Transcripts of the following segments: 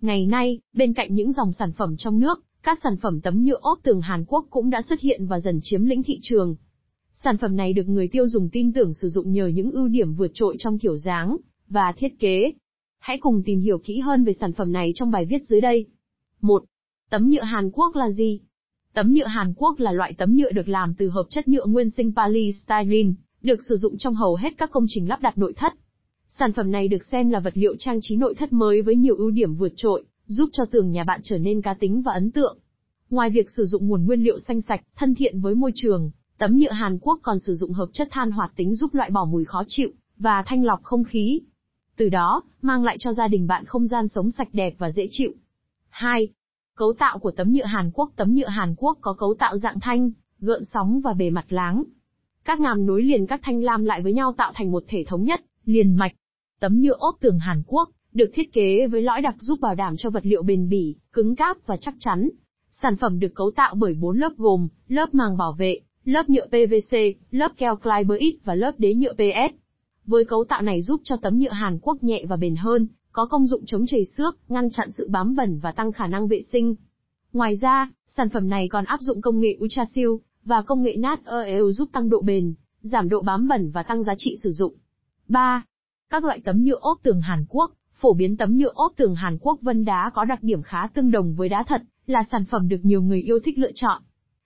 Ngày nay, bên cạnh những dòng sản phẩm trong nước, các sản phẩm tấm nhựa ốp tường Hàn Quốc cũng đã xuất hiện và dần chiếm lĩnh thị trường. Sản phẩm này được người tiêu dùng tin tưởng sử dụng nhờ những ưu điểm vượt trội trong kiểu dáng và thiết kế. Hãy cùng tìm hiểu kỹ hơn về sản phẩm này trong bài viết dưới đây. 1. Tấm nhựa Hàn Quốc là gì? Tấm nhựa Hàn Quốc là loại tấm nhựa được làm từ hợp chất nhựa nguyên sinh polystyrene, được sử dụng trong hầu hết các công trình lắp đặt nội thất. Sản phẩm này được xem là vật liệu trang trí nội thất mới với nhiều ưu điểm vượt trội, giúp cho tường nhà bạn trở nên cá tính và ấn tượng. Ngoài việc sử dụng nguồn nguyên liệu xanh sạch, thân thiện với môi trường, tấm nhựa Hàn Quốc còn sử dụng hợp chất than hoạt tính giúp loại bỏ mùi khó chịu và thanh lọc không khí. Từ đó, mang lại cho gia đình bạn không gian sống sạch đẹp và dễ chịu. 2. Cấu tạo của tấm nhựa Hàn Quốc Tấm nhựa Hàn Quốc có cấu tạo dạng thanh, gợn sóng và bề mặt láng. Các ngàm nối liền các thanh lam lại với nhau tạo thành một thể thống nhất, liền mạch. Tấm nhựa ốp tường Hàn Quốc được thiết kế với lõi đặc giúp bảo đảm cho vật liệu bền bỉ, cứng cáp và chắc chắn. Sản phẩm được cấu tạo bởi 4 lớp gồm, lớp màng bảo vệ, lớp nhựa PVC, lớp keo Clyburite và lớp đế nhựa PS. Với cấu tạo này giúp cho tấm nhựa Hàn Quốc nhẹ và bền hơn, có công dụng chống chảy xước, ngăn chặn sự bám bẩn và tăng khả năng vệ sinh. Ngoài ra, sản phẩm này còn áp dụng công nghệ Ultra Seal và công nghệ nát EU giúp tăng độ bền, giảm độ bám bẩn và tăng giá trị sử dụng. 3. Các loại tấm nhựa ốp tường Hàn Quốc Phổ biến tấm nhựa ốp tường Hàn Quốc vân đá có đặc điểm khá tương đồng với đá thật, là sản phẩm được nhiều người yêu thích lựa chọn.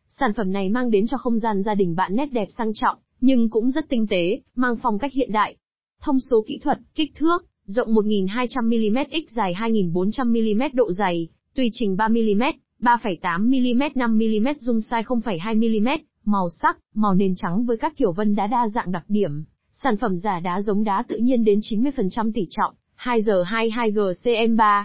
Sản phẩm này mang đến cho không gian gia đình bạn nét đẹp sang trọng, nhưng cũng rất tinh tế, mang phong cách hiện đại. Thông số kỹ thuật, kích thước, rộng 1200mm x dài 2400mm độ dày, tùy trình 3mm, 3,8mm 5mm dung size 0,2mm, màu sắc, màu nền trắng với các kiểu vân đá đa dạng đặc điểm. Sản phẩm giả đá giống đá tự nhiên đến 90% tỷ trọng, 2 giờ 22 GCM3.